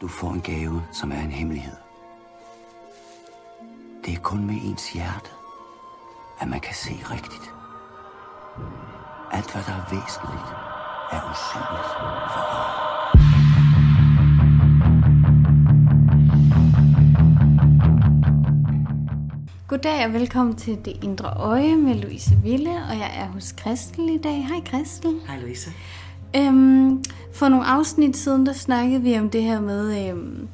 Du får en gave, som er en hemmelighed. Det er kun med ens hjerte, at man kan se rigtigt. Alt, hvad der er væsentligt, er usynligt for øjet. Goddag og velkommen til Det Indre Øje med Louise Ville, og jeg er hos Kristel i dag. Hej Kristel. Hej Louise. Øhm, for nogle afsnit siden, der snakkede vi om det her med øhm,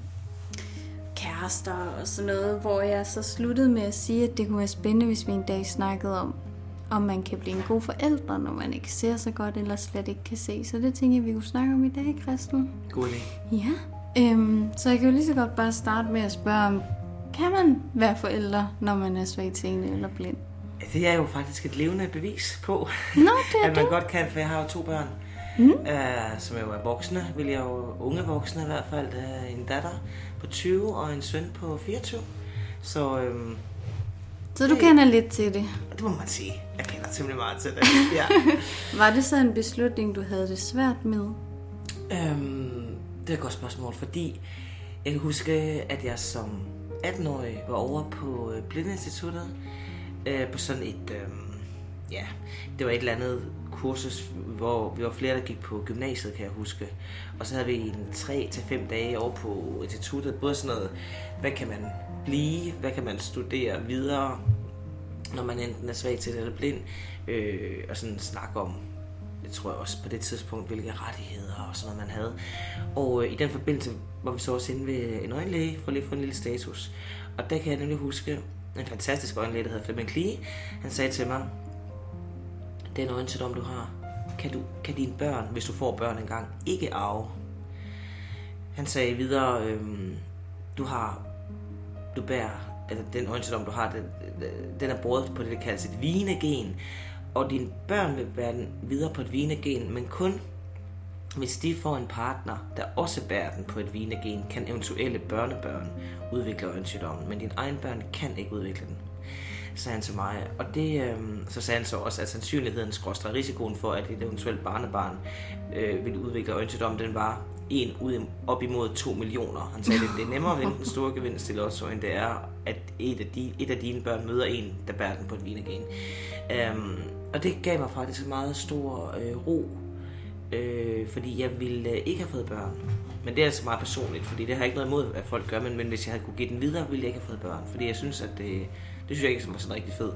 kærester og sådan noget, hvor jeg så sluttede med at sige, at det kunne være spændende, hvis vi en dag snakkede om, om man kan blive en god forælder, når man ikke ser så godt, eller slet ikke kan se. Så det tænker jeg, vi kunne snakke om i dag, Kristel. God idé. Ja, øhm, så jeg kan jo lige så godt bare starte med at spørge om, kan man være forælder, når man er svag til eller blind? Det er jo faktisk et levende bevis på, Nå, det er at man det. godt kan, for jeg har jo to børn, mm. uh, som jo er voksne, vil jeg jo unge voksne i hvert fald. Uh, en datter på 20 og en søn på 24. Så øhm, Så du kender lidt til det. det må man sige. Jeg kender temmelig meget til det. Ja. Var det så en beslutning, du havde det svært med? øhm, det er et godt spørgsmål, fordi jeg kan huske, at jeg som 18-årig var over på øh, Blindinstituttet øh, på sådan et, øh, ja, det var et eller andet kursus, hvor vi var flere, der gik på gymnasiet, kan jeg huske. Og så havde vi en 3-5 dage over på instituttet, både sådan noget, hvad kan man blive, hvad kan man studere videre, når man enten er svag til det eller blind, øh, og sådan snakke om, det tror jeg også på det tidspunkt, hvilke rettigheder og sådan noget man havde. Og øh, i den forbindelse var vi så også inde ved en øjenlæge, for lige at få en lille status. Og der kan jeg nemlig huske en fantastisk øjenlæge, der hedder Flemming Klee. Han sagde til mig, den øjensygdom, du har, kan, du, kan dine børn, hvis du får børn engang, ikke arve. Han sagde videre, øhm, du har, du bærer, altså den øjensygdom, du har, den, den er båret på det, der kaldes et vinegen, og dine børn vil bære den videre på et vinegen, men kun hvis de får en partner, der også bærer den på et vinegen, kan eventuelle børnebørn udvikle øjensygdommen, men dine egne børn kan ikke udvikle den sagde han til mig. Og det, øh, så sagde han så også, at sandsynligheden, skråstrej risikoen for, at et eventuelt barnebarn øh, ville udvikle øjensygdom, den var en ud op imod 2 millioner. Han sagde, at det er nemmere at vinde den store gevinst til Lotto, end det er, at et af, de, et af dine børn møder en, der bærer den på et vinegen. Øhm, og det gav mig faktisk en meget stor øh, ro, øh, fordi jeg ville øh, ikke have fået børn. Men det er altså meget personligt, fordi det har jeg ikke noget imod, hvad folk gør, men, men hvis jeg havde kunne give den videre, ville jeg ikke have fået børn. Fordi jeg synes, at det, det synes jeg ikke var sådan en rigtig fed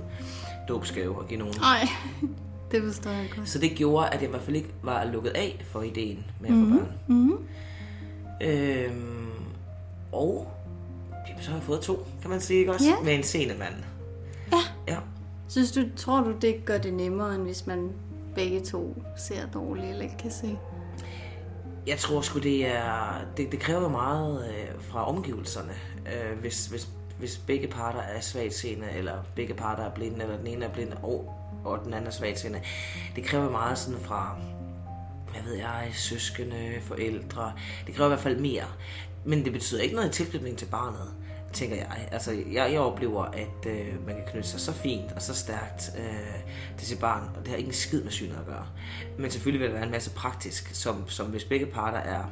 dåbsgave at give nogen. Nej, det forstår jeg godt. Så det gjorde, at jeg i hvert fald ikke var lukket af for ideen med at få børn. Mm-hmm. Øhm, og jamen, så har jeg fået to, kan man sige, ikke også? Ja. Med en sene mand. Ja. Ja. Synes du, tror du, det gør det nemmere, end hvis man begge to ser dårligt eller ikke kan se? Jeg tror sgu, det er... Det, det kræver meget øh, fra omgivelserne. Øh, hvis, hvis, hvis begge parter er svagtseende, eller begge parter er blinde, eller den ene er blind, og, og den anden er svagtseende. Det kræver meget sådan fra, hvad ved jeg, søskende, forældre. Det kræver i hvert fald mere. Men det betyder ikke noget i tilknytning til barnet, tænker jeg. Altså, jeg, jeg oplever, at øh, man kan knytte sig så fint og så stærkt øh, til sit barn, og det har ikke en skid med synet at gøre. Men selvfølgelig vil der være en masse praktisk, som, som hvis begge parter er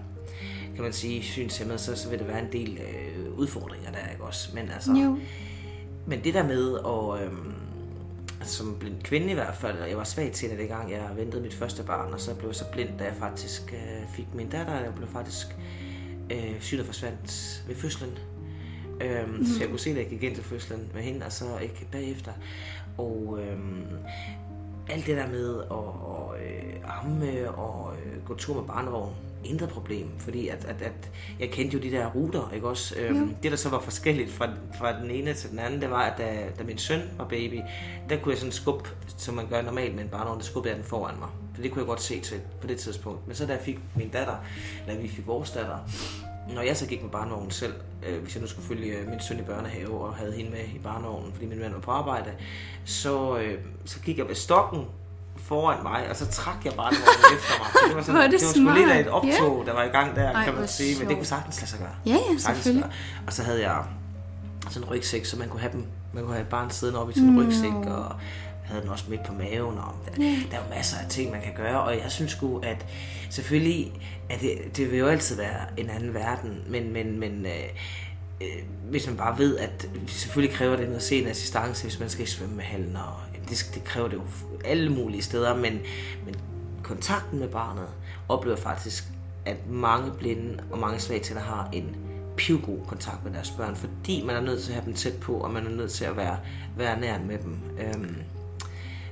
kan man sige, synshæmmet, så, så vil der være en del øh, udfordringer der, ikke også? Men altså, Jo. men det der med at, altså som blind kvinde i hvert fald, og jeg var svag til det dengang, jeg ventede mit første barn, og så blev jeg så blind, da jeg faktisk øh, fik min datter, jeg blev faktisk, øh, synet forsvandt ved fødslen. Øhm, mm. Så jeg kunne se, at jeg gik ind til fødslen med hende, og så ikke bagefter. Og øhm, alt det der med at, at øh, amme og øh, gå tur med barnevogn, intet problem, fordi at, at, at jeg kendte jo de der ruter, ikke også? Øhm, det der så var forskelligt fra, fra den ene til den anden, det var, at da, da min søn var baby, der kunne jeg sådan skubbe, som man gør normalt med en barnevogn, der skubbede jeg den foran mig. For det kunne jeg godt se til på det tidspunkt. Men så da jeg fik min datter, eller vi fik vores datter, når jeg så gik med barnevognen selv, øh, hvis jeg nu skulle følge øh, min søn i børnehave og havde hende med i barnevognen, fordi min mand var på arbejde, så, øh, så gik jeg ved stokken foran mig, og så trak jeg barnevognen efter mig. Så det var, sådan, er det det var sgu lidt af et optog, der var i gang der, Ej, kan man sige. Men det kunne sagtens lade sig gøre. Ja, ja, selvfølgelig. gøre. Og så havde jeg sådan en rygsæk, så man kunne have dem, man kunne have et barn siddende op i sin rygsæk, og havde den også midt på maven, og der, der er jo masser af ting, man kan gøre, og jeg synes sgu, at selvfølgelig, at det, det vil jo altid være en anden verden, men, men, men øh, øh, hvis man bare ved, at selvfølgelig kræver det noget sen assistance, hvis man skal i svømmehallen, og det, det kræver det jo alle mulige steder, men, men kontakten med barnet oplever faktisk, at mange blinde og mange svagtænder har en pivgod kontakt med deres børn, fordi man er nødt til at have dem tæt på, og man er nødt til at være, være nær med dem. Øhm,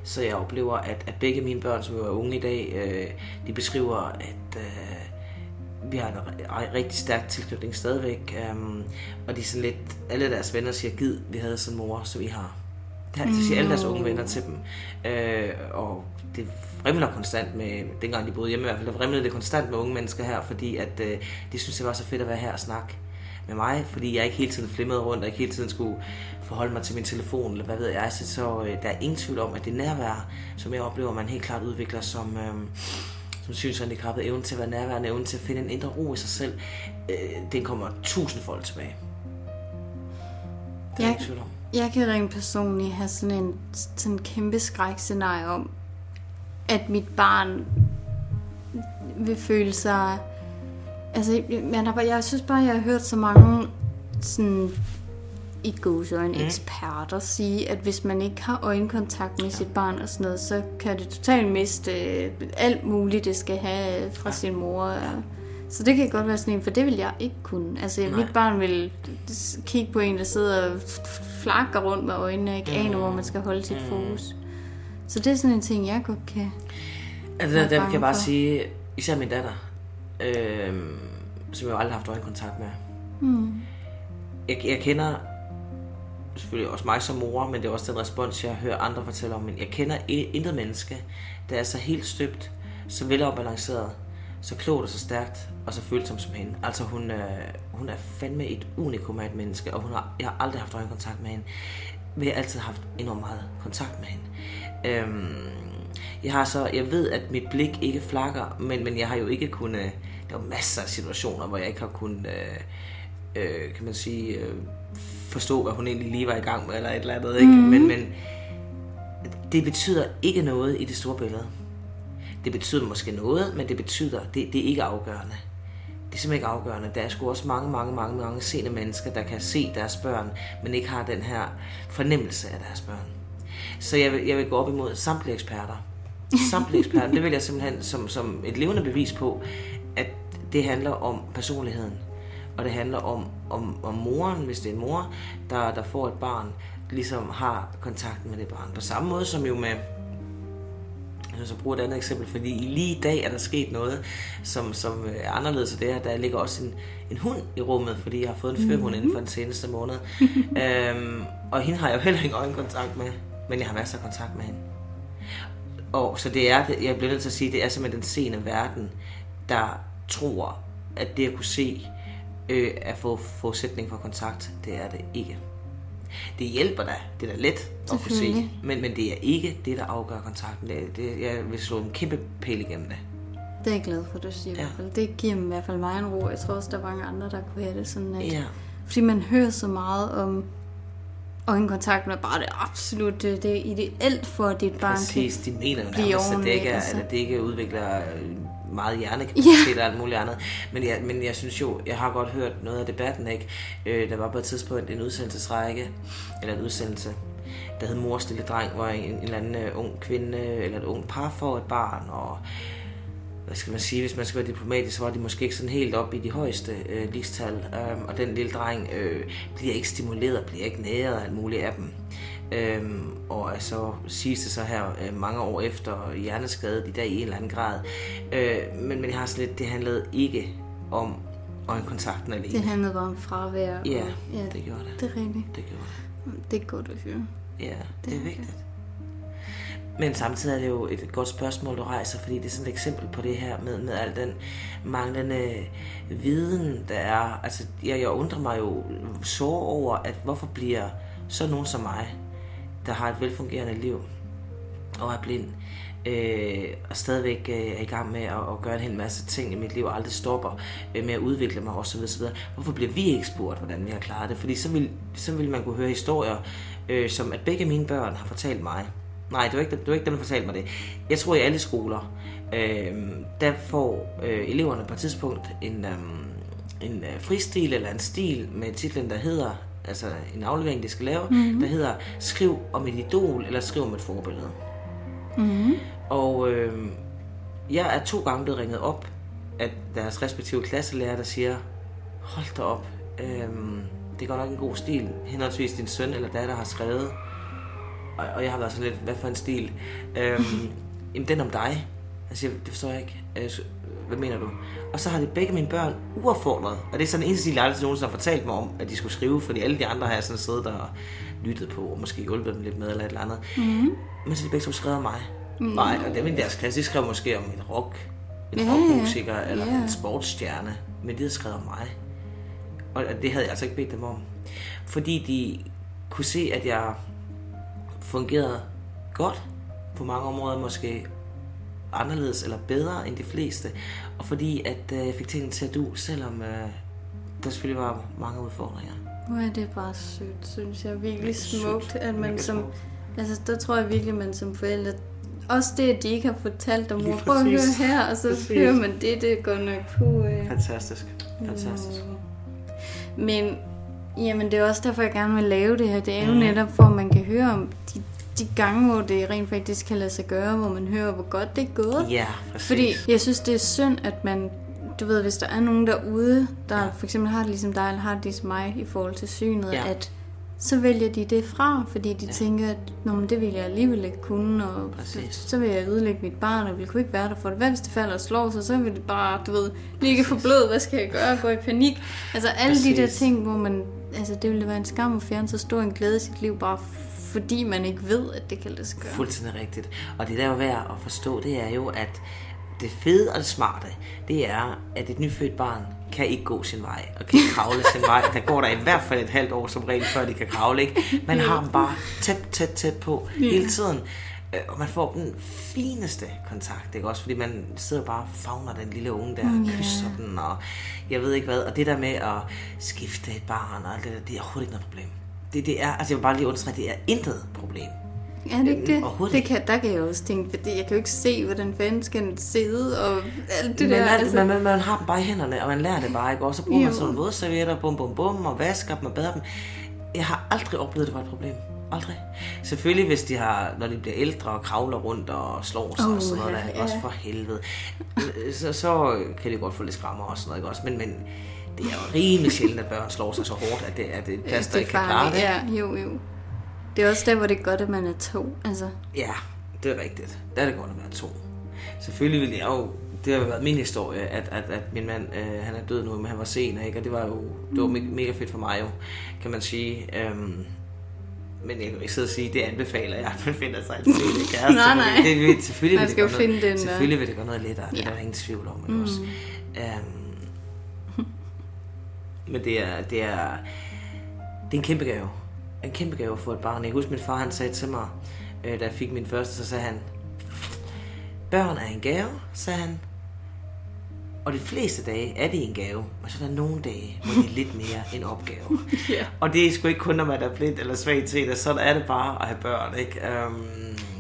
så jeg oplever, at, at begge mine børn, som jo er unge i dag, øh, de beskriver, at øh, vi har en rigtig stærk tilknytning stadigvæk. Øh, og de er sådan lidt, alle deres venner siger, gid, vi havde sådan en mor, så vi har. Det, det siger alle deres unge venner til dem. Øh, og det vrimler konstant med, dengang de boede hjemme i hvert fald, der vrimlede det konstant med unge mennesker her, fordi at, øh, de synes, det var så fedt at være her og snakke med mig, fordi jeg ikke hele tiden flimrede rundt, og ikke hele tiden skulle forholde mig til min telefon, eller hvad ved jeg, så, så øh, der er ingen tvivl om, at det nærvær, som jeg oplever, man helt klart udvikler som, øh, som synshandicappet, evnen til at være nærværende, evnen til at finde en indre ro i sig selv, øh, den kommer tusindfold tilbage. Det er Jeg- ikke tvivl om. Jeg kan rent personligt have sådan en sådan en kæmpe skrækscenarie om, at mit barn vil føle sig... Altså, man har, jeg synes bare, jeg har hørt så mange sådan i gåsøjne Mm. eksperter sige, at hvis man ikke har øjenkontakt med sit barn og sådan noget, så kan det totalt miste alt muligt, det skal have fra sin mor. Så det kan godt være sådan en, for det vil jeg ikke kunne. Altså, Nej. mit barn vil kigge på en, der sidder og flakker rundt med øjnene og ikke Mm. aner, hvor man skal holde sit fokus. Så det er sådan en ting, jeg godt kan... Altså, der, er der kan jeg bare for. sige, især min datter, øh, som jeg jo aldrig har haft øjenkontakt med. Hmm. Jeg, jeg kender selvfølgelig også mig som mor, men det er også den respons, jeg hører andre fortælle om. Men jeg kender intet menneske, der er så helt støbt, så velafbalanceret, så klogt og så stærkt, og så følsom som hende. Altså hun, øh, hun er fandme et unikum af et menneske, og hun har, jeg har aldrig haft øjenkontakt med hende. Men jeg har altid haft enormt meget kontakt med hende. Øhm, jeg har så, jeg ved, at mit blik ikke flakker, men, men jeg har jo ikke kunnet, der er jo masser af situationer, hvor jeg ikke har kunnet, øh, øh, kan man sige, øh, forstå, hvad hun egentlig lige var i gang med, eller et eller andet, ikke? Mm. Men, men det betyder ikke noget i det store billede. Det betyder måske noget, men det betyder, det, det er ikke afgørende. Det er simpelthen ikke afgørende. Der er sgu også mange, mange, mange, mange sene mennesker, der kan se deres børn, men ikke har den her fornemmelse af deres børn. Så jeg vil, jeg vil gå op imod samtlige eksperter. Samtlige eksperter. Det vil jeg simpelthen som, som et levende bevis på, at det handler om personligheden. Og det handler om, om, om moren, hvis det er en mor, der, der får et barn, ligesom har kontakt med det barn. På samme måde som jo med, jeg så bruger et andet eksempel, fordi lige i dag er der sket noget, som, som er anderledes af det her. Der ligger også en, en hund i rummet, fordi jeg har fået en førhund inden for den seneste måned. øhm, og hende har jeg jo heller ikke øjenkontakt med, men jeg har masser af kontakt med hende. Og så det er, jeg bliver nødt til at sige, det er simpelthen den seende verden, der tror, at det at kunne se øh, er for forudsætning for kontakt. Det er det ikke. Det hjælper da. Det er da let at kunne se. Men, men det er ikke det, der afgør kontakten. Det, det, jeg vil slå en kæmpe pæl igennem det. Det er jeg glad for, du siger ja. i Ja. hvert fald. Det giver i hvert fald mig en ro. Jeg tror også, der er mange andre, der kunne have det sådan, at... Ja. Fordi man hører så meget om øjenkontakt med bare det absolut det, det er ideelt for, at dit barn Præcis, de mener jo nærmest, at det ikke, er, altså. at det ikke udvikler øh, meget hjernekapacitet og alt muligt andet. Men jeg, men jeg synes jo, jeg har godt hørt noget af debatten, ikke? Øh, der var på et tidspunkt en udsendelsesrække, eller en udsendelse, der hed Mors lille dreng, hvor en, en eller anden øh, ung kvinde eller et ung par får et barn, og hvad skal man sige, hvis man skal være diplomatisk, så var de måske ikke sådan helt op i de højeste øh, ligestal, øhm, og den lille dreng øh, bliver ikke stimuleret, bliver ikke næret af alt muligt af dem. Øhm, og altså siges det så her øh, mange år efter hjerneskadet i dag i en eller anden grad. Øh, men, men jeg har sådan lidt, det handlede ikke om øjenkontakten alene. Det handlede bare om fravær. og- Ja, ja det gjorde det. det er rigtigt. Det gjorde det. Det er godt at høre. Ja, det er vigtigt. Men samtidig er det jo et godt spørgsmål, du rejser, fordi det er sådan et eksempel på det her med, med al den manglende viden, der er. Altså, jeg, jeg undrer mig jo så over, at hvorfor bliver så nogen som mig, der har et velfungerende liv og er blind, øh, og stadigvæk øh, er i gang med at, at gøre en hel masse ting i mit liv, og aldrig stopper øh, med at udvikle mig osv. osv. Hvorfor bliver vi ikke spurgt, hvordan vi har klaret det? Fordi så vil, så vil man kunne høre historier, øh, som at begge mine børn har fortalt mig, Nej, det var ikke, det var ikke dem, der fortalte mig det. Jeg tror, i alle skoler, øh, der får øh, eleverne på et tidspunkt en, øh, en øh, fristil eller en stil med titlen, der hedder, altså en aflevering, de skal lave, mm-hmm. der hedder Skriv om et idol eller skriv om et forbillede. Mm-hmm. Og øh, jeg er to gange blevet ringet op af deres respektive klasselærer, der siger, hold da op, øh, det går nok en god stil, henholdsvis din søn eller datter har skrevet, og, og jeg har været sådan lidt, hvad for en stil? Øhm, jamen, den om dig. Jeg siger, det forstår jeg ikke. Øh, Hvad mener du? Og så har de begge mine børn uaffordret. Og det er sådan en eneste jeg aldrig nogensinde har fortalt mig om, at de skulle skrive, fordi alle de andre har jeg sådan siddet og lyttet på, og måske hjulpet dem lidt med eller et eller andet. Mm. Men så har de begge to skrevet mig. Mm. Nej, og dem i deres klasse, de skrev måske om en rock, en yeah, rockmusiker eller en sportsstjerne. Men de havde skrevet om mig. Og det havde jeg altså ikke bedt dem om. Fordi de kunne se, at jeg fungerede godt på mange områder, måske anderledes eller bedre end de fleste. Og fordi at øh, jeg fik tingene til at du, selvom øh, der selvfølgelig var mange udfordringer. Hvor er det bare sødt, synes jeg. Virkelig smukt, sødt. at man som... smukt. Altså, der tror jeg virkelig, man som forældre... Også det, at de ikke har fortalt om, mor, prøv at høre her, og så Præcis. hører man det, det går nok på... Øh. Fantastisk. Fantastisk. Men jamen, det er også derfor, jeg gerne vil lave det her. Det er jo Mhm. netop, for at man kan høre om de, de gange, hvor det rent faktisk kan lade sig gøre, hvor man hører, hvor godt det er gået. Ja, præcis. Fordi jeg synes, det er synd, at man... Du ved, hvis der er nogen derude, der Ja. for eksempel har det ligesom dig, eller har det ligesom mig i forhold til synet, Ja. at så vælger de det fra, fordi de ja. tænker, at Nå, men det vil jeg alligevel ikke kunne, og Præcis. så, så vil jeg ødelægge mit barn, og vil kunne ikke være der for det. Hvad hvis det falder og slår sig, så vil det bare, du ved, ligge for blød, hvad skal jeg gøre, gå i panik. Altså alle de der Præcis. ting, hvor man, altså det ville være en skam at fjerne så stor en glæde i sit liv, bare fordi man ikke ved, at det kan lade sig gøre. Fuldstændig rigtigt. Og det der er jo værd at forstå, det er jo, at det fede og det smarte, det er, at et nyfødt barn kan ikke gå sin vej, og kan ikke kravle sin vej. Der går der i hvert fald et halvt år som regel, før de kan kravle, ikke? Man har dem bare tæt, tæt, tæt på hele tiden. Øh, Og man får den fineste kontakt, ikke også? Fordi man sidder bare og fagner den lille unge der, og kysser den, og jeg ved ikke hvad. Og det der med at skifte et barn og alt det der, det er overhovedet ikke noget problem. Det, det er, altså jeg vil bare lige understrege, det er intet problem. Er det ikke det? Det kan, der kan jeg også tænke, fordi jeg kan jo ikke se, hvordan fanden skal sidde, og alt det Det der. man, altså, man, man, man har dem bare i hænderne, og man lærer det bare, ikke? Og så bruger man Jo. sådan nogle vådservietter, bum, bum, bum, og vasker dem og bader dem. Jeg har aldrig oplevet, at det var et problem. Aldrig. Selvfølgelig, hvis de har, når de bliver ældre og kravler rundt og slår sig Åh, og sådan noget, ja, der, ja. også for helvede. Så, så kan de godt få lidt skrammer og sådan noget, ikke også? Men, men det er jo rimelig sjældent, at børn slår sig så hårdt, at det er det plads, der det er ikke kan klare det. Ja, jo, jo. Det er også der, hvor det er godt, at man er to. Altså, Ja, det er rigtigt. Der er det godt at være to. Selvfølgelig ville jeg jo... Det har været min historie, at, at, at min mand, øh, han er død nu, men han var sen, ikke? Og det var jo det var me- mega fedt for mig jo, kan man sige. Øhm, men jeg kan ikke sidde og sige, det anbefaler jeg, at man finder sig en sen kæreste. Nej, nej. fordi Det, det, selvfølgelig Man skal det jo finde noget, den der. Selvfølgelig vil det gøre noget lettere, det er Ja. der ingen tvivl om. Ikke også? Øhm, men det er, det er, det er en kæmpe gave. En kæmpe gave for et barn. Jeg husker, min far han sagde til mig, øh, da jeg fik min første, så sagde han, børn er en gave, sagde han. Og de fleste dage er det en gave, og så er der nogle dage, hvor det er lidt mere en opgave. Ja. Og det er sgu ikke kun, når man er blind eller svag til det, så er det bare at have børn, ikke? Um,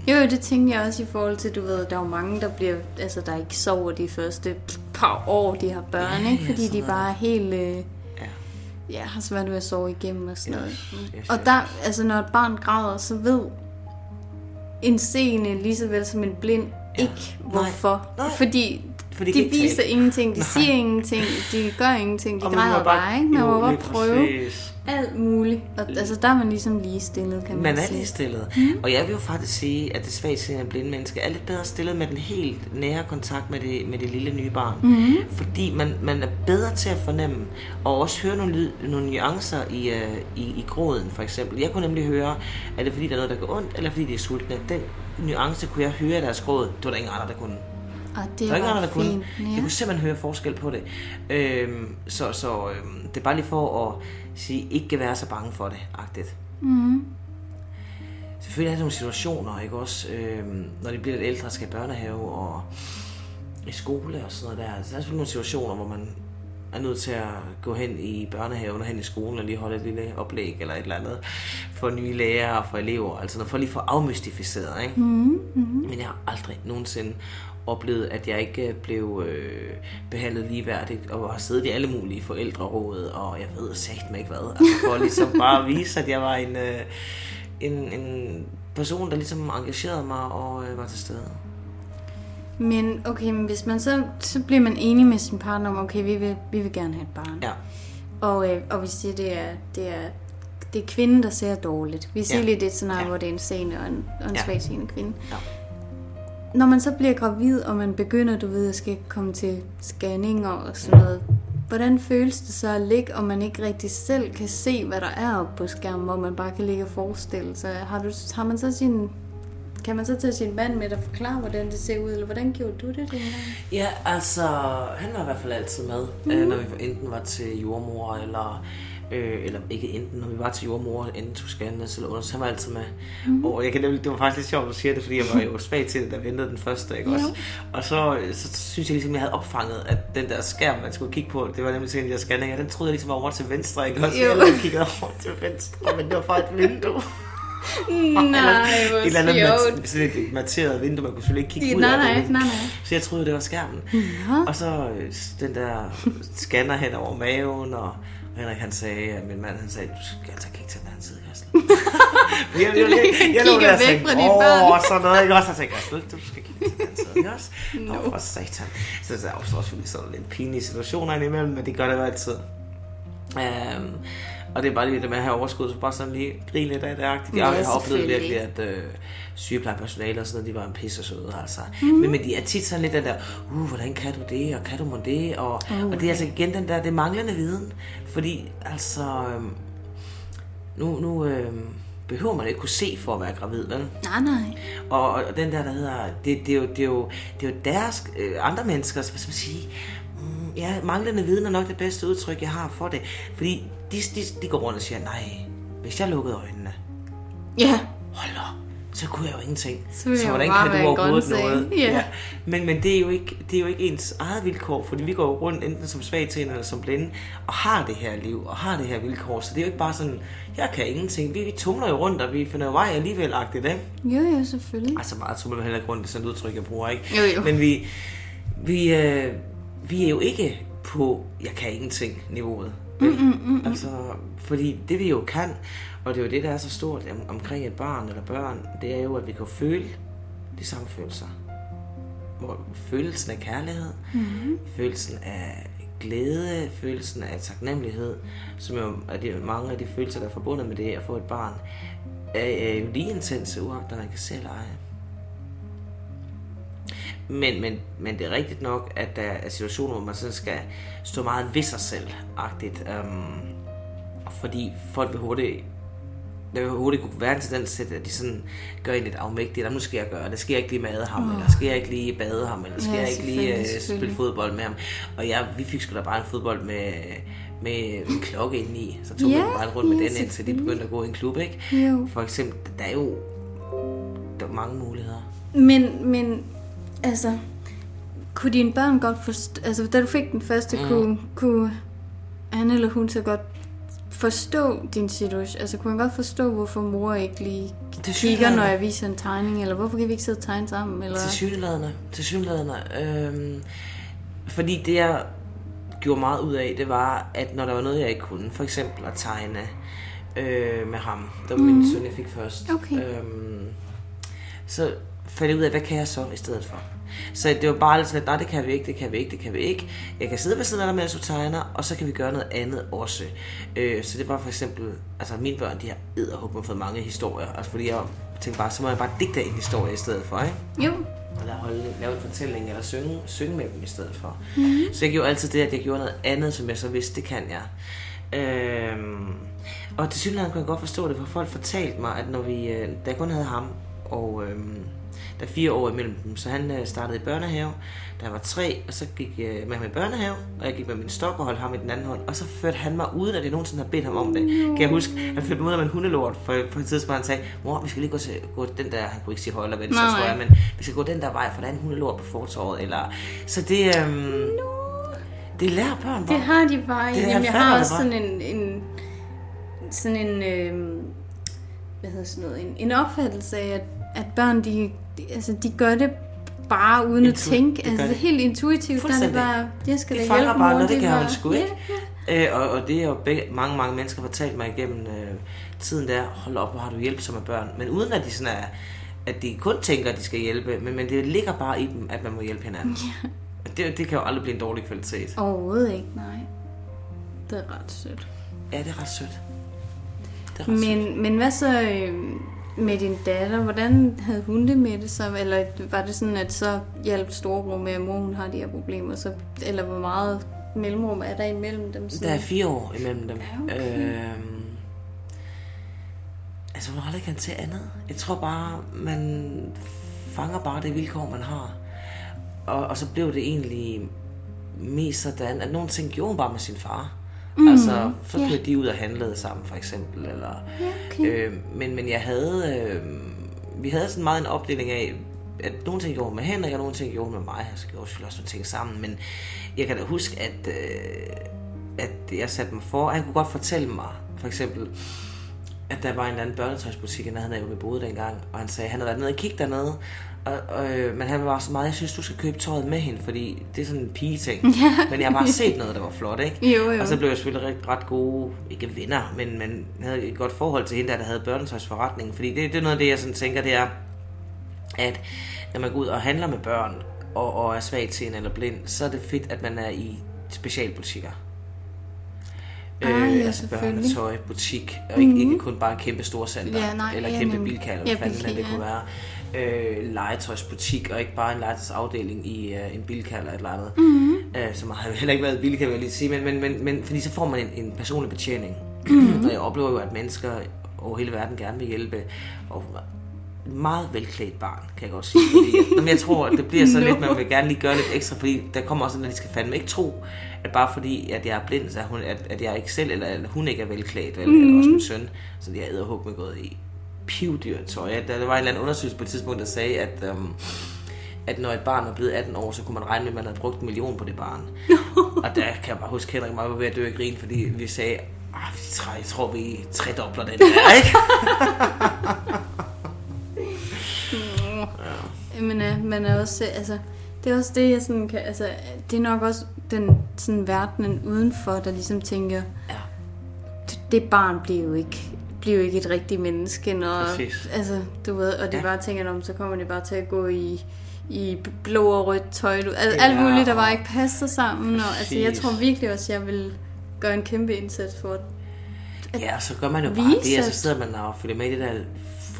Jo, det tænker jeg også i forhold til, du ved, der er jo mange, der bliver, altså der ikke sover de første par år, de har børn, Ja, ikke? ja, Fordi sådan de er bare er helt, øh, ja. har svært ved at sove igennem og sådan noget. yes, Og der, altså når et barn græder, så ved en seende lige så vel som en blind Ja. ikke hvorfor. Nej. Fordi For de de viser tale. ingenting, de Nej. siger ingenting, de gør ingenting, de Og man må græder bare, ikke? Man jo, må bare lige prøve præcis. alt muligt. Og altså der er man ligesom ligestillet, kan man, Man er sige. lige stillet. Mm. Og jeg vil jo faktisk sige, at det svagtseende blinde menneske er lidt bedre stillet med den helt nære kontakt med det, med det lille nye barn. Mm. Fordi man, man er bedre til at fornemme, og også høre nogle, lyd, nogle nuancer i, uh, i, i gråden, for eksempel. Jeg kunne nemlig høre, er det fordi, der er noget, der går ondt, eller fordi de er sultne. Den nuance kunne jeg høre i deres gråd. Det var der ingen andre, der kunne. Og det Der var er ikke andre, der kunne. fint. Jeg kunne simpelthen høre forskel på det. Øhm, så så øhm, det er bare lige for at sige, ikke være så bange for det, agtigt. Mm. Selvfølgelig er der nogle situationer, ikke også, øhm, når de bliver lidt ældre, skal i børnehave og i skole og sådan noget der. Så der er selvfølgelig nogle situationer, hvor man er nødt til at gå hen i børnehaven og hen i skolen og lige holde et lille oplæg eller et eller andet for nye lærere og for elever. Altså noget for lige få afmystificeret. Ikke? Mm-hmm. Men jeg har aldrig nogensinde oplevet, at jeg ikke blev øh, behandlet ligeværdigt, og har siddet i alle mulige forældreråd, og jeg ved sagt mig ikke hvad. Altså for ligesom bare at vise, at jeg var en, øh, en, en person, der ligesom engagerede mig og øh, var til stede. Men okay, men hvis man så, så bliver man enig med sin partner om, okay, vi vil, vi vil gerne have et barn. Ja. Og, øh, og vi siger, det er, det er, det er kvinden, der ser dårligt. Vi siger Ja. lige, det er et scenarie, Ja. hvor det er en seende og en, og en Ja. svagtseende kvinde. Ja. Når man så bliver gravid, og man begynder, du ved, at skal komme til scanninger og sådan noget, hvordan føles det så at ligge, og man ikke rigtig selv kan se, hvad der er oppe på skærmen, hvor man bare kan ligge og forestille sig? Har, du, har man så sin, kan man så tage sin mand med og forklare, hvordan det ser ud, eller hvordan gjorde du det dengang? Ja, altså, han var i hvert fald altid med, mm. når vi enten var til jordmor, eller, øh, eller ikke enten, når vi var til jordmor, enten tog scannes eller under, så var altid med. Mm. Og jeg kan nemlig, det var faktisk lidt sjovt, at du siger det, fordi jeg var jo svag til det, da jeg ventede den første, ikke også? Og så, så synes jeg ligesom, jeg havde opfanget, at den der skærm, man skulle kigge på, det var nemlig sådan der scanninger, den troede jeg ligesom var over til venstre, ikke også? Jo. Jeg kiggede over til venstre, men det var faktisk et vindue. Nej, hvor et eller andet mat- sådan et materet vindue, man kunne selvfølgelig ikke kigge Nej, ud af nej, nej, nej. Så jeg troede, det var skærmen. Ja. Og så øh, den der scanner hen over maven, og Henrik han sagde, at min mand han sagde, du skal altså kigge til den anden side, Kastel. jeg, jeg, jeg, jeg, jeg, lå der og tænkte, åh, børn." sådan noget, ikke også? Jeg tænkte, Kastel, du skal kigge til den anden side, ikke også? Nå, for satan. Så der opstår selvfølgelig sådan lidt pinlige situationer indimellem, men det gør det jo altid. Um, og det er bare lige det med at have overskud, så bare sådan lige grine lidt af det. Jeg, jeg har oplevet virkelig, at øh, sygeplejepersonale og sådan noget, de var en pisse søde, altså. Mm. Men, men de er tit sådan lidt den der, uh, hvordan kan du det, og kan du må det, og, uh, og det er altså igen den der, det manglende viden. Fordi, altså, øhm, nu, nu øhm, behøver man ikke kunne se for at være gravid, vel? Nej, nej. Og, og den der, der hedder, det, det, er, jo, det, er, jo, det er jo deres, øh, andre menneskers, hvad skal man sige, mm, ja, manglende viden er nok det bedste udtryk, jeg har for det. Fordi de, de, de går rundt og siger, nej, hvis jeg lukkede øjnene, Ja. hold op, så kunne jeg jo ingenting. Så jo hvordan kan du overhovedet noget? Ja. Men, men det, er jo ikke, det er jo ikke ens eget vilkår, fordi vi går rundt enten som svagtseende eller som blinde, og har det her liv, og har det her vilkår. Så det er jo ikke bare sådan, jeg kan ingenting. Vi, vi tumler jo rundt, og vi finder jo vej alligevel-agtigt, ikke? Jo, jo, selvfølgelig. Altså meget tumler vi heller ikke rundt, det er sådan et udtryk, jeg bruger, ikke? Jo, jo. Men vi, vi, øh, vi er jo ikke på, jeg kan ingenting niveauet. Mm, mm, mm, altså, fordi det vi jo kan, og det er jo det, der er så stort om, omkring et barn eller børn, det er jo, at vi kan føle de samme følelser. Hvor følelsen af kærlighed, mm-hmm. følelsen af glæde, følelsen af taknemmelighed, som jo er de, mange af de følelser, der er forbundet med det at få et barn, er, er jo lige intense, uagtet man kan se eller ej. Men, men, men det er rigtigt nok, at der er situationer, hvor man sådan skal stå meget ved sig selv-agtigt. Um, fordi folk vil hurtigt der vil hurtigt kunne være en tendens til, at de sådan gør en lidt afmægtigt, og nu skal jeg gøre det, skal jeg ikke lige made ham, oh. eller skal jeg ikke lige bade ham, eller skal Ja, jeg ikke lige uh, spille fodbold med ham. Og ja, vi fik sgu da bare en fodbold med, med en klokke indeni, så tog Ja, vi bare rundt med ja, den, indtil de begyndte at gå i en klub, ikke? Jo. For eksempel, der er jo der er mange muligheder. Men, men, altså, kunne dine børn godt forstå, altså da du fik den første, mm. kunne, kunne han eller hun så godt forstå din situation? Altså kunne han godt forstå, hvorfor mor ikke lige Det kigger, når jeg viser en tegning, eller hvorfor kan vi ikke sidde og tegne sammen? Eller? Til synlædende. Til synlædende. Øhm, fordi det, jeg gjorde meget ud af, det var, at når der var noget, jeg ikke kunne, for eksempel at tegne øh, med ham, der var mm. min søn, jeg fik først, Okay. øhm, så fandt jeg ud af, hvad kan jeg så i stedet for? Så det var bare lidt sådan, at nej, det kan vi ikke, det kan vi ikke, det kan vi ikke. Jeg kan sidde ved siden af dig, mens du tegner, og så kan vi gøre noget andet også. Øh, så det var for eksempel, altså mine børn, de har edderhugget fået mange historier. Altså fordi jeg tænkte bare, så må jeg bare digte en historie i stedet for, ikke? Jo. eller holde, lave en fortælling, eller synge, synge med dem i stedet for. Mm-hmm. Så jeg gjorde altid det, at jeg gjorde noget andet, som jeg så vidste, det kan jeg. Øhm, og til synligheden kunne jeg godt forstå det, for folk fortalte mig, at når vi, øh, da jeg kun havde ham, og øhm, der er fire år imellem dem, så han øh, startede i børnehave, da jeg var tre, og så gik jeg med ham i børnehave, og jeg gik med min stok og holdt ham i den anden hånd, og så førte han mig uden, at jeg nogensinde har bedt ham om det. Kan jeg huske, han førte mig ud af en hundelort, for på et tidspunkt han sagde, mor, vi skal lige gå, til, gå den der, han kunne ikke sige højre eller venstre, Nej. tror jeg, men vi skal gå den der vej, for der er en hundelort på fortorvet, eller... Så det, øhm, Det lærer børn bare. Det har de bare. Det Jamen, jeg har også sådan en, en sådan en, øh, hvad hedder sådan noget, en, en opfattelse af, at, at børn, de, de, altså, de gør det bare uden at Intu- tænke. det Altså de. helt intuitivt, der er det bare, jeg skal Det da hjælpe bare, mor, når det kan var- hun sgu ikke. Ja, Øh, og, og det er jo begge, mange, mange mennesker fortalt mig igennem øh, tiden der, hold op, hvor har du hjælpsomme børn. Men uden at de sådan er, at de kun tænker, at de skal hjælpe, men, men det ligger bare i dem, at man må hjælpe hinanden. Ja. Det, det kan jo aldrig blive en dårlig kvalitet. Overhovedet ikke, nej. Det er ret sødt. Ja, det er ret sødt. Det er ret sødt. Men, men hvad så øh, med din datter? Hvordan havde hun det med det så? Eller var det sådan, at så hjalp storebror med, at mor hun har de her problemer? Så, eller hvor meget mellemrum er der imellem dem? Der er fire år imellem dem. Ja, okay. Øhm, altså, har aldrig kendt til andet. Jeg tror bare, man fanger bare det vilkår, man har. Og, og så blev det egentlig mest sådan, at nogle ting gjorde hun bare med sin far. Mm, altså, så blev de ud og handlede sammen, for eksempel. Eller, okay. øh, men, men jeg havde... Øh, vi havde sådan meget en opdeling af, at nogle ting gjorde med Henrik, og nogle ting gjorde med mig. Så gjorde vi selvfølgelig også nogle ting sammen. Men jeg kan da huske, at, øh, at jeg satte mig for... Han kunne godt fortælle mig, for eksempel, at der var en eller anden børnetøjsbutik, han havde jo vi boede dengang, og han sagde, at han havde været nede og kigge dernede, og, og, øh, men han var så meget, jeg synes, du skal købe tøjet med hende, fordi det er sådan en pige-ting. men jeg har bare set noget, der var flot, ikke? Jo, jo. Og så blev jeg selvfølgelig ret, ret gode, ikke venner, men, men havde et godt forhold til hende, der, der havde børnetøjsforretningen. Fordi det, det er noget af det, jeg sådan tænker, det er, at når man går ud og handler med børn, og, og er svag til en eller blind, så er det fedt, at man er i specialbutikker. Ah, ja, altså. Mhm. børnetøj, butik, og ikke, ikke kun bare kæmpe store center, Ja, nej, eller ja, kæmpe bilkald, eller Ja, hvad fanden det ja. kunne være. Øh, legetøjsbutik, og ikke bare en legetøjsafdeling i uh, en bilkald eller et eller andet. Mhm. Mm-hmm. Uh, som har heller ikke været bilkald, vil jeg lige sige, men, men, men, men fordi så får man en, en personlig betjening. Mhm. Mm-hmm. og jeg oplever jo, at mennesker over hele verden gerne vil hjælpe, og meget velklædt barn, kan jeg godt sige. Fordi, jamen, jeg tror, at det bliver så No. lidt, man vil gerne lige gøre lidt ekstra, fordi der kommer også, når de skal fandme ikke tro, at bare fordi, at jeg er blind, så er hun, at, at jeg ikke selv, eller at hun ikke er velklædt, vel, mm. eller også min søn, så de har æderhug med gået i pivdyrt tøj. Ja, Der, var en eller anden undersøgelse på et tidspunkt, der sagde, at, um, at når et barn er blevet 18 år, så kunne man regne med, at man havde brugt en million på det barn. og der kan jeg bare huske, Henrik mig var ved at dø af grin, fordi vi sagde, ah, vi tror, jeg tror, vi tredobler den der, ikke? Men øh, man er også, altså, det er også det, jeg sådan kan, altså, det er nok også den sådan verdenen udenfor, der ligesom tænker, Ja. det, det barn bliver jo ikke bliver jo ikke et rigtigt menneske, når, Præcis. altså, du ved, og det Ja. bare tænker om, så kommer det bare til at gå i, i blå og rødt tøj, du, al, Ja, alt muligt, der og- bare ikke passer sammen, og altså, jeg tror virkelig også, jeg vil gøre en kæmpe indsats for, at Ja, så gør man jo bare Vise, det, og så sidder man og følger med i det der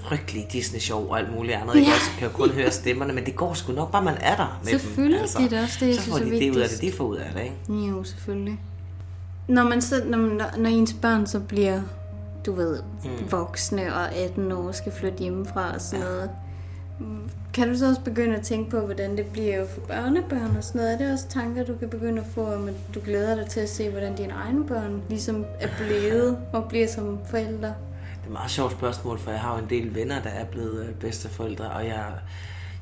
frygtelige Disney-show og alt muligt andet. Ja. Ikke? Og så kan jeg kun høre stemmerne, men det går sgu nok bare, man er der med Selvfølgelig, dem. altså. det er også det, jeg så synes får er de det ud af det, de får ud af det, ikke? Jo, selvfølgelig. Når, man så, når, man, når ens børn så bliver, du ved, mm. voksne og 18 år skal flytte hjemmefra og sådan ja. noget, mm, kan du så også begynde at tænke på, hvordan det bliver for børnebørn og sådan noget? Er det også tanker, du kan begynde at få, om at du glæder dig til at se, hvordan dine egne børn ligesom er blevet og bliver som forældre? Det er et meget sjovt spørgsmål, for jeg har jo en del venner, der er blevet øh, bedsteforældre, og jeg,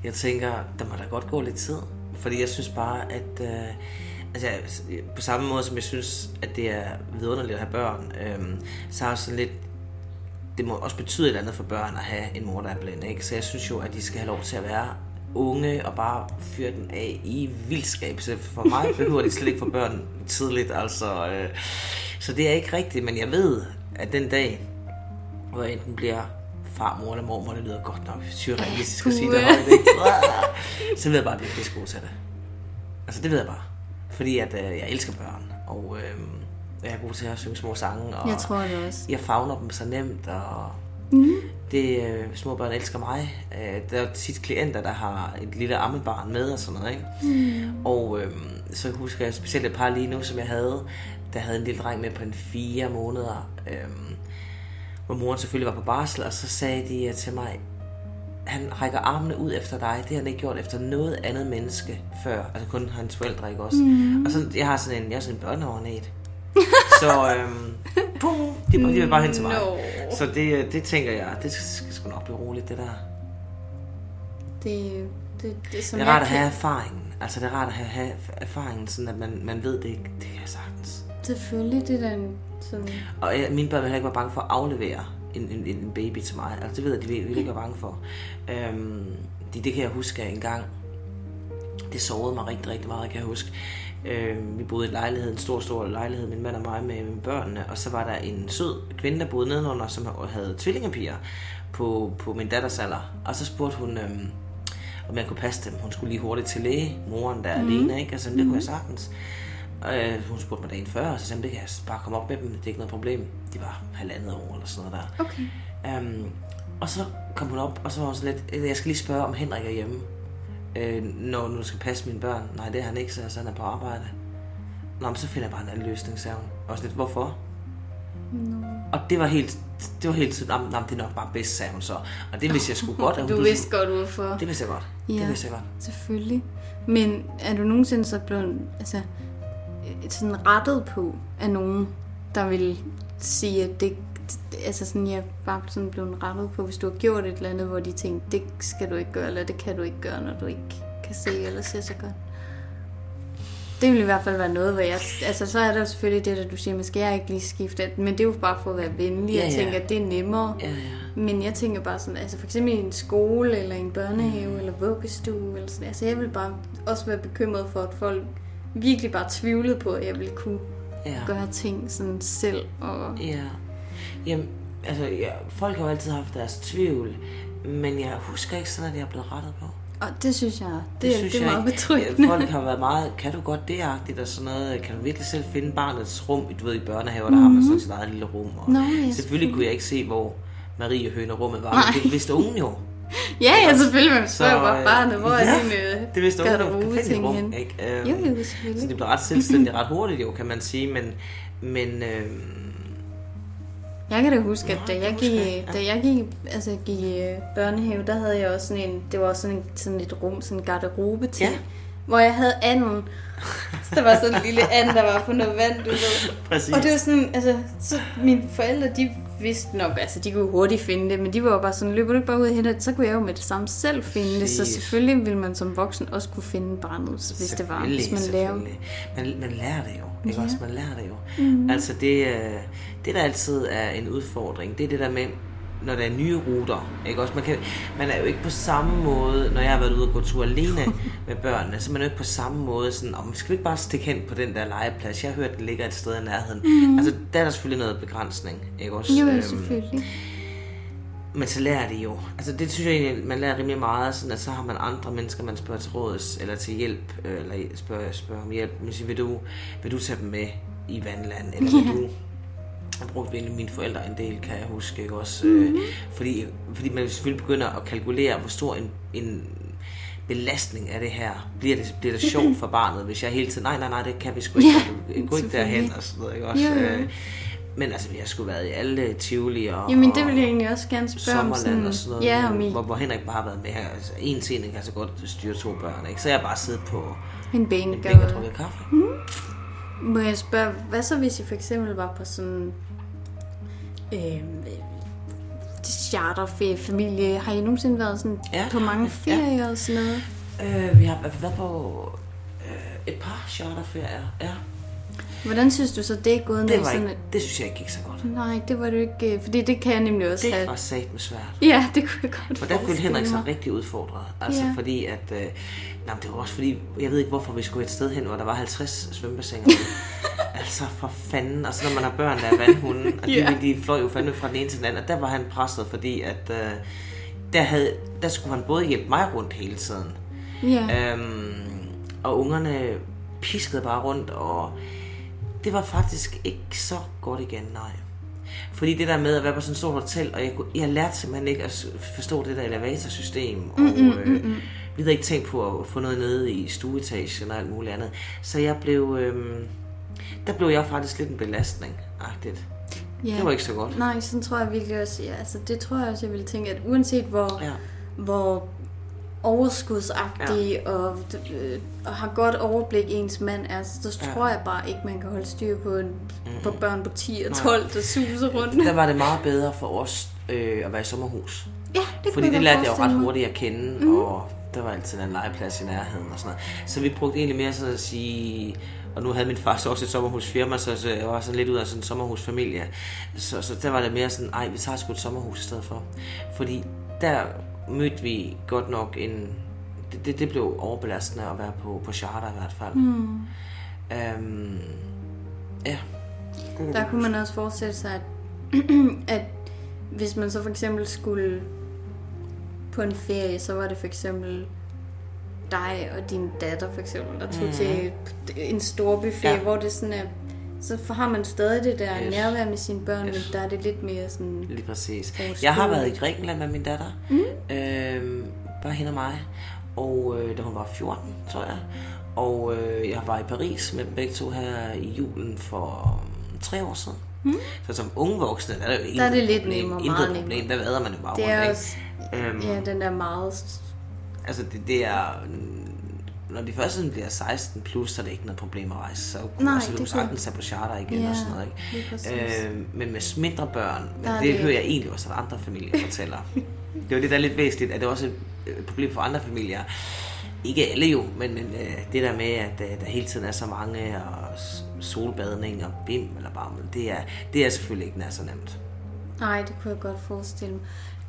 jeg tænker, der må da godt gå lidt tid. Fordi jeg synes bare, at... Øh, altså, på samme måde som jeg synes, at det er vidunderligt at have børn, øh, så har jeg sådan lidt... Det må også betyde et andet for børn at have en mor, der er blind, ikke? Så jeg synes jo, at de skal have lov til at være unge og bare fyre den af i vildskab. Så for mig behøver de slet ikke få børn tidligt, altså... Øh, så det er ikke rigtigt, men jeg ved, at den dag, hvor jeg enten bliver farmor eller mormor, det lyder godt nok surrealistisk at sige det højt? Så ved jeg bare, jeg bliver pissegod til det. Altså det ved jeg bare. Fordi at øh, jeg elsker børn, og øh, jeg er god til at synge små sange, og Jeg tror det også. jeg fagner dem så nemt, og mm. det øh, små børn elsker mig. Øh, der er tit klienter, der har et lille ammebarn med og sådan noget, ikke? Mm. Og øh, så husker jeg specielt et par lige nu, som jeg havde, der havde en lille dreng med på en fire måneder, øh, hvor moren selvfølgelig var på barsel, og så sagde de øh, til mig, han rækker armene ud efter dig. Det har han ikke gjort efter noget andet menneske før. Altså kun hans forældre, ikke også? Mm. Og så, jeg har sådan en, jeg er sådan en børneovernat. så, øhm, pum, de, de vil bare hen til mig. Nå. Så det, øh, det tænker jeg, det skal sgu nok blive roligt, det der. Det, det, det, som Det er rart at kan- have erfaringen. Altså, det er rart at have, have erfaringen, sådan at man, man ved, det, det kan jeg sagtens. Selvfølgelig, det er da en sådan... Og jeg, mine børn vil heller ikke være bange for at aflevere en, en, en baby til mig. Altså, det ved jeg, de vil, vil ikke være bange for. Øhm, det, det kan jeg huske en gang. Det sårede mig rigtig, rigtig meget, kan jeg huske. Øh, vi boede i en lejlighed, en stor, stor lejlighed, min mand og mig med, med børnene, og så var der en sød kvinde, der boede nedenunder, som havde tvillingepiger på, på min datters alder. Og så spurgte hun, øh, om jeg kunne passe dem. Hun skulle lige hurtigt til læge, moren der mm. alene, ikke? Altså, det kunne jeg sagtens. Øh, hun spurgte mig dagen før, og så sagde det kan jeg bare komme op med dem, det er ikke noget problem. De var halvandet år eller sådan noget der. Okay. Um, og så kom hun op, og så var hun sådan lidt, jeg skal lige spørge, om Henrik er hjemme, øh, når du skal passe mine børn. Nej, det er han ikke, så han er på arbejde. Nå, men så finder jeg bare en anden løsning, sagde hun. Og sådan lidt, hvorfor? No. Og det var helt, det var helt sådan, nah, det er nok bare bedst, sagde hun så. Og det vidste jeg sgu godt. At hun Du vidste godt, hvorfor. Det vidste jeg godt. Ja. Det vidste jeg godt. Selvfølgelig. Men er du nogensinde så blevet altså, øh, sådan rettet på af nogen, der vil sige, at det, altså sådan, jeg bare sådan blevet rettet på, hvis du har gjort et eller andet, hvor de tænkte, det skal du ikke gøre, eller det kan du ikke gøre, når du ikke kan se eller se så godt. Det vil i hvert fald være noget, hvor jeg... Altså, så er der jo selvfølgelig det, der du siger, man skal jeg ikke lige skifte, men det er jo bare for at være venlig. Ja, Jeg ja. tænker, at det er nemmere. Ja, ja. Men jeg tænker bare sådan, altså for eksempel i en skole, eller en børnehave, eller vuggestue, eller sådan, altså jeg vil bare også være bekymret for, at folk virkelig bare tvivlede på, at jeg ville kunne Ja. gøre ting sådan selv. Og... Ja. Jamen, altså, ja, folk har jo altid haft deres tvivl, men jeg husker ikke sådan, at jeg er blevet rettet på. og det synes jeg, det, det, synes det er meget betryggende. Folk har været meget, kan du godt det-agtigt og sådan noget? Kan du virkelig selv finde barnets rum? Du ved, i børnehaver, der har man sådan sit eget lille rum. Og Mhm. Nå, ja, selvfølgelig kunne jeg ikke se, hvor Marie Hønerummet var, Nej. det vidste ungen jo. Ja, ja, selvfølgelig, man spørger Så, bare øh, barnet, hvor ja, er din øh, Det vidste jo. Finde et ting rum, hen? ikke? Øhm, Jo, jo, Så selvfølgelig. det blev ret selvstændigt ret hurtigt jo, kan man sige, men, men øhm, Jeg kan da huske, at da jeg gik, jeg, da jeg gik, altså gik i øh, børnehave, der havde jeg også sådan en, det var også sådan, en, sådan et rum, sådan en garderobe til, Ja. hvor jeg havde anden. Så der var sådan en lille and, der var på noget vand, du ved. præcis. Og det var sådan, altså, så mine forældre, de vidste nok, altså de kunne hurtigt finde det, men de var jo bare sådan, løber du ikke bare ud og henter det, så kunne jeg jo med det samme selv finde det, så selvfølgelig ville man som voksen også kunne finde barnet, hvis det var, hvis man lærer. Man, man lærer det jo, ikke ja. også? Man lærer det jo. Mm. Altså det, øh, det der altid er en udfordring, det er det der med, når der er nye ruter, ikke også? Man, kan, man er jo ikke på samme måde, når jeg har været ude og gå tur alene med børnene, så man er jo ikke på samme måde sådan, om skal vi ikke bare stikke hen på den der legeplads? Jeg har hørt, den ligger et sted i nærheden. Mm. Altså, der er der selvfølgelig noget begrænsning, ikke også? Jo, Øhm, selvfølgelig. men så lærer det jo. Altså det synes jeg egentlig, man lærer rimelig meget, sådan at så har man andre mennesker, man spørger til råds, eller til hjælp, øh, eller spørger, spørger om hjælp. Man siger, vil du, vil du tage dem med i vandland, eller vil du... Jeg brugte egentlig mine forældre en del, kan jeg huske, ikke også? Mm. Øh, fordi, fordi man selvfølgelig begynder at kalkulere, hvor stor en, en belastning af det her. Bliver det, bliver det sjovt for barnet, hvis jeg hele tiden, nej, nej, nej, det kan vi sgu ikke, Ja, gå ikke derhen, og sådan noget, ikke også? Jo, jo. Øh, men altså, vi har sgu været i alle Tivoli og... Jamen det og- vil jeg egentlig også gerne spørge om. Sådan, og sådan noget, ja, om I hvor, hvor Henrik bare har været med her. Altså, en scene kan så godt styre to børn, ikke? Så jeg har bare siddet på en en bænk og bænk. drukket kaffe. Må jeg spørge, hvad så hvis I for eksempel var på sådan øh, charterferie, familie? Har I nogensinde været sådan Ja, på mange ja. ferier og sådan noget? Øh, vi har været på øh, et par charterferier. Ja, Hvordan synes du så, det er gået det, var ikke, det synes jeg ikke gik så godt. Nej, det var det ikke, øh, fordi det kan jeg nemlig også Det have. var sat med svært. Ja, det kunne jeg godt For der følte Henrik sig rigtig udfordret. Altså Ja. fordi at... Øh, nej, det var også fordi... Jeg ved ikke, hvorfor vi skulle et sted hen, hvor der var 50 svømmebassiner. altså for fanden. Og så når man har børn, der er vandhunden, og de, Ja. de fløj jo fandme fra den ene til den anden. Og der var han presset, fordi at... Øh, der, havde, der skulle han både hjælpe mig rundt hele tiden. Ja. Øhm, og ungerne piskede bare rundt, og det var faktisk ikke så godt igen, nej. Fordi det der med at være på sådan et stort hotel, og jeg, kunne, jeg lærte simpelthen ikke at forstå det der elevatorsystem, og mm, øh, vi havde ikke tænkt på at få noget nede i stueetagen og alt muligt andet. Så jeg blev, øh, der blev jeg faktisk lidt en belastning, agtigt. ja. Det var ikke så godt. Nej, sådan tror jeg virkelig også, ja, altså det tror jeg også, jeg ville tænke, at uanset hvor, Ja. hvor overskudsagtig ja. og, øh, og har godt overblik ens mand er, så Ja. tror jeg bare ikke, man kan holde styr på, en, på børn på 10 og Nej. 12, der suser rundt. Der var det meget bedre for os øh, at være i sommerhus. Ja, det Fordi det lærte jeg jo ret hurtigt at kende, mm. og der var altid en legeplads i nærheden og sådan noget. Så vi brugte egentlig mere sådan at sige, og nu havde min far så også et sommerhusfirma, så jeg var sådan lidt ud af sådan en sommerhusfamilie. Så, så der var det mere sådan, ej, vi tager sgu et sommerhus i stedet for. Fordi der mødte vi godt nok en... Det, det, det blev overbelastende at være på, på charter i hvert fald. Mm. Øhm, ja. Der kunne man også forestille sig, at, at hvis man så for eksempel skulle på en ferie, så var det for eksempel dig og din datter for eksempel, der tog mm. til en stor buffet, ja. hvor det sådan er, så har man stadig det der yes. nærvær med sine børn, yes. men der er det lidt mere sådan... Lige præcis. Jeg har været i Grækenland med min datter, mm. øh, bare hende og mig, og øh, da hun var 14, tror jeg, og øh, jeg var i Paris med begge to her i julen for um, tre år siden. Mm. Så som unge voksne, der er jo der er det lidt problem, nemmere, intet problem, der vader man jo bare det er rundt, også, øhm, Ja, den er meget... Altså, det, det er... Når de først bliver 16 plus, så er det ikke noget problem at rejse. Så Nej, altså, du sagtens tage på charter igen ja, og sådan noget. Ikke? Øh, men med mindre børn, men det, det hører jeg egentlig også, at andre familier fortæller. det er jo det, der er lidt væsentligt, at det er også et problem for andre familier ikke alle jo, men, men øh, det der med, at øh, der hele tiden er så mange, og solbadning og bim eller bammel, det er, det er selvfølgelig ikke nær så nemt. Nej, det kunne jeg godt forestille mig.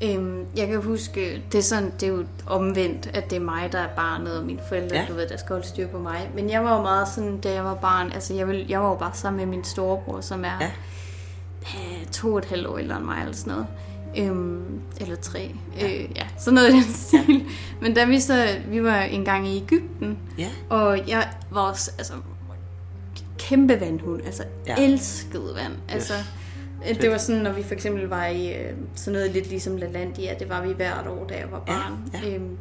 Øhm, jeg kan huske, det er, sådan, det er jo omvendt, at det er mig, der er barnet, og mine forældre, ja. du ved, der skal holde styr på mig. Men jeg var jo meget sådan, da jeg var barn, altså jeg, vil, jeg var jo bare sammen med min storebror, som er ja. øh, to og et halvt år ældre end mig, eller sådan noget. Øhm, eller tre. Ja. Øh, ja, sådan noget i den stil. Ja. Men da vi så, vi var engang i Ægypten, ja. og jeg var også, altså, kæmpe vandhund, altså ja. elskede vand. Altså, yes. Det var sådan, når vi for eksempel var i øh, sådan noget lidt ligesom LaLandia, det var vi hvert år, da jeg var barn. Ja. Ja. Øhm,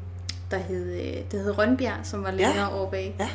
der hed, øh, det hed Rønbjerg, som var længere ja. over bag. Ja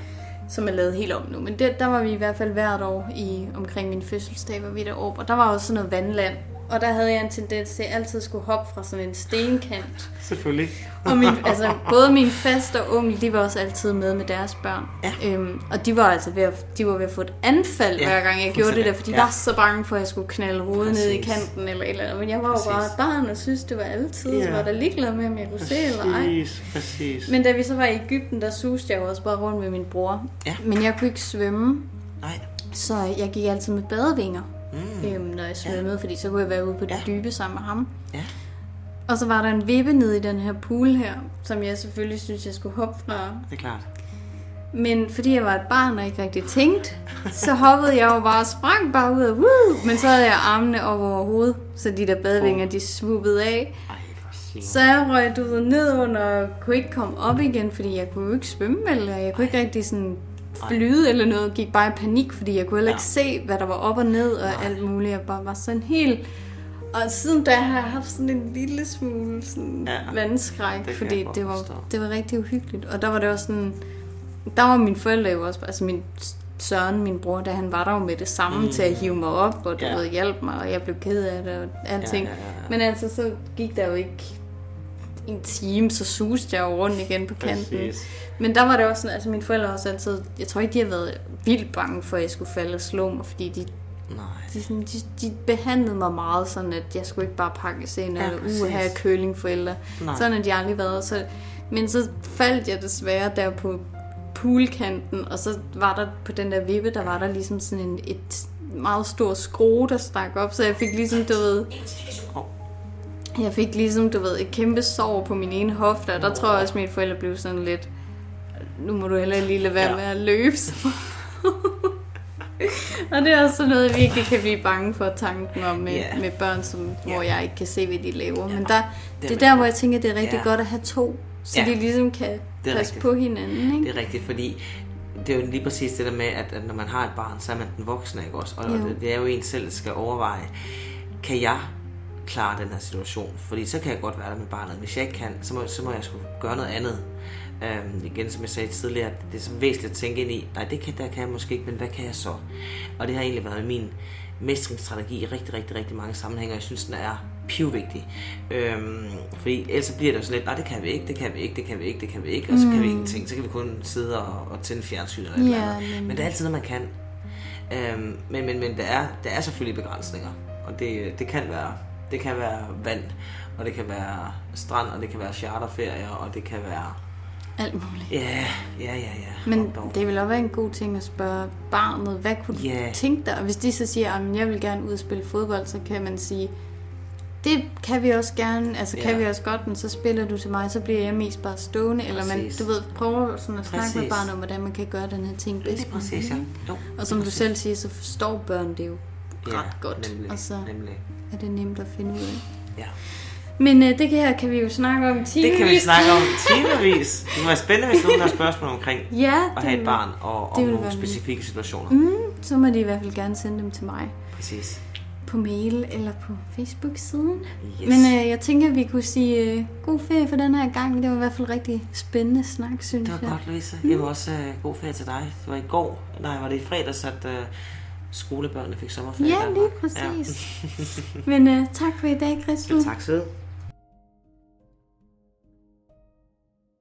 som er lavet helt om nu. Men det, der var vi i hvert fald hvert år i omkring min fødselsdag, var vi deroppe. Og der var også sådan noget vandland, og der havde jeg en tendens til at altid skulle hoppe fra sådan en stenkant. Selvfølgelig. Og min, altså, både min faste og onkel, de var også altid med med deres børn. Ja. Øhm, og de var altså ved at, de var ved at få et anfald, ja, hver gang jeg gjorde det der, fordi de ja. var så bange for, at jeg skulle knalde hovedet ned i kanten eller et eller andet. Men jeg var jo bare barn og synes, det var altid, ja. var der ligeglad med, om jeg kunne se eller ej. Præcis. Men da vi så var i Ægypten, der suste jeg jo også bare rundt med min bror. Ja. Men jeg kunne ikke svømme. Nej. Så jeg gik altid med badevinger mm. øhm, når jeg svømmede, ja. fordi så kunne jeg være ude på det ja. dybe sammen med ham. Ja. Og så var der en vippe nede i den her pool her, som jeg selvfølgelig synes, jeg skulle hoppe fra. Det er klart. Men fordi jeg var et barn og ikke rigtig tænkt, så hoppede jeg jo bare og sprang bare ud af, woo! Men så havde jeg armene op over hovedet, så de der badevinger, de swoopede af. Så jeg røg du ved, ned under og kunne ikke komme op igen, fordi jeg kunne jo ikke svømme, eller jeg kunne ikke rigtig sådan flyde eller noget, gik bare i panik, fordi jeg kunne heller ikke ja. se, hvad der var op og ned og Nej. alt muligt. Jeg bare var sådan helt... Og siden da har jeg haft sådan en lille smule sådan ja. vandskræk, det fordi det var, det var rigtig uhyggeligt. Og der var det også sådan... Der var mine forældre jo også, altså min Søren, min bror, da han var der jo med det samme mm. til at hive mig op, og du ja. ved, hjælpe mig, og jeg blev ked af det og alting. Ja, ja, ja, ja. Men altså, så gik der jo ikke en time, så suste jeg jo rundt igen på kanten. Præcis. Men der var det også sådan, altså mine forældre også altid, jeg tror ikke, de har været vildt bange for, at jeg skulle falde og slå mig, fordi de, Nej. De, sådan, de, de behandlede mig meget sådan, at jeg skulle ikke bare pakkes ind, ja, eller uge have kølingforældre. Nej. Sådan har de aldrig været. Så, men så faldt jeg desværre der på poolkanten, og så var der på den der vippe, der var der ligesom sådan en, et meget stort skrue, der stak op, så jeg fik ligesom, du ved, jeg fik ligesom, du ved, et kæmpe sår på min ene hofte, og der tror jeg også, at mine forældre blev sådan lidt, nu må du heller lige lade være ja. med at løbe. og det er også sådan noget, jeg virkelig kan blive bange for tanken om med, yeah. med børn, som, yeah. hvor jeg ikke kan se, hvad de laver. Men der, det, er der, hvor jeg tænker, det er rigtig yeah. godt at have to, så yeah. de ligesom kan passe rigtigt. på hinanden. Ikke? Det er rigtigt, fordi det er jo lige præcis det der med, at, at når man har et barn, så er man den voksne, ikke også? Og det, det er jo en selv, der skal overveje, kan jeg klare den her situation? Fordi så kan jeg godt være der med barnet. Hvis jeg ikke kan, så må, så må jeg sgu gøre noget andet. Øhm, igen, som jeg sagde tidligere, det er så væsentligt at tænke ind i, nej, det kan, der kan jeg måske ikke, men hvad kan jeg så? Og det har egentlig været min mestringsstrategi i rigtig, rigtig, rigtig mange sammenhænge, og jeg synes, den er pivvigtig. Øhm, fordi ellers bliver det jo sådan lidt, nej, det kan vi ikke, det kan vi ikke, det kan vi ikke, det kan vi ikke, og så kan vi mm. ingenting. Så kan vi kun sidde og, og tænde fjernsyn eller yeah, noget andet. Men det er altid noget, man kan. Øhm, men men, men der, er, der er selvfølgelig begrænsninger, og det, det kan være det kan være vand, og det kan være strand, og det kan være charterferier, og det kan være alt muligt. Ja, ja, ja, ja. Men dog. det vil også være en god ting at spørge barnet, hvad kunne du tænke dig? Og hvis de så siger, at jeg vil gerne ud og spille fodbold, så kan man sige, det kan vi også gerne, altså kan Ja. vi også godt, men så spiller du til mig, så bliver jeg mest bare stående. Eller man, Præcis. du ved, prøver sådan at snakke med Præcis. barnet om, hvordan man kan gøre den her ting bedst. Lige præcis, ja. Jo, Og som lige du præcis. selv siger, så forstår børn det jo ja, ret godt. Nemlig, og så nemlig. er det nemt at finde ud af. Ja. Men øh, det her kan vi jo snakke om timevis. Det kan vi snakke om timevis. Det kunne være spændende, hvis nogen har spørgsmål omkring Ja, at have et barn og om nogle specifikke situationer. Mm, så må de i hvert fald gerne sende dem til mig. Præcis. På mail eller på Facebook-siden. Yes. Men øh, jeg tænker, at vi kunne sige øh, god ferie for den her gang. Det var i hvert fald rigtig spændende snak, synes Det var jeg. godt, Louise. Jeg var også øh, god ferie til dig. Det var i går, nej, var det i fredags, at øh, skolebørnene fik sommerferie. Ja, lige præcis. Men øh, tak for i dag, Christel. Ja. Tak, søde.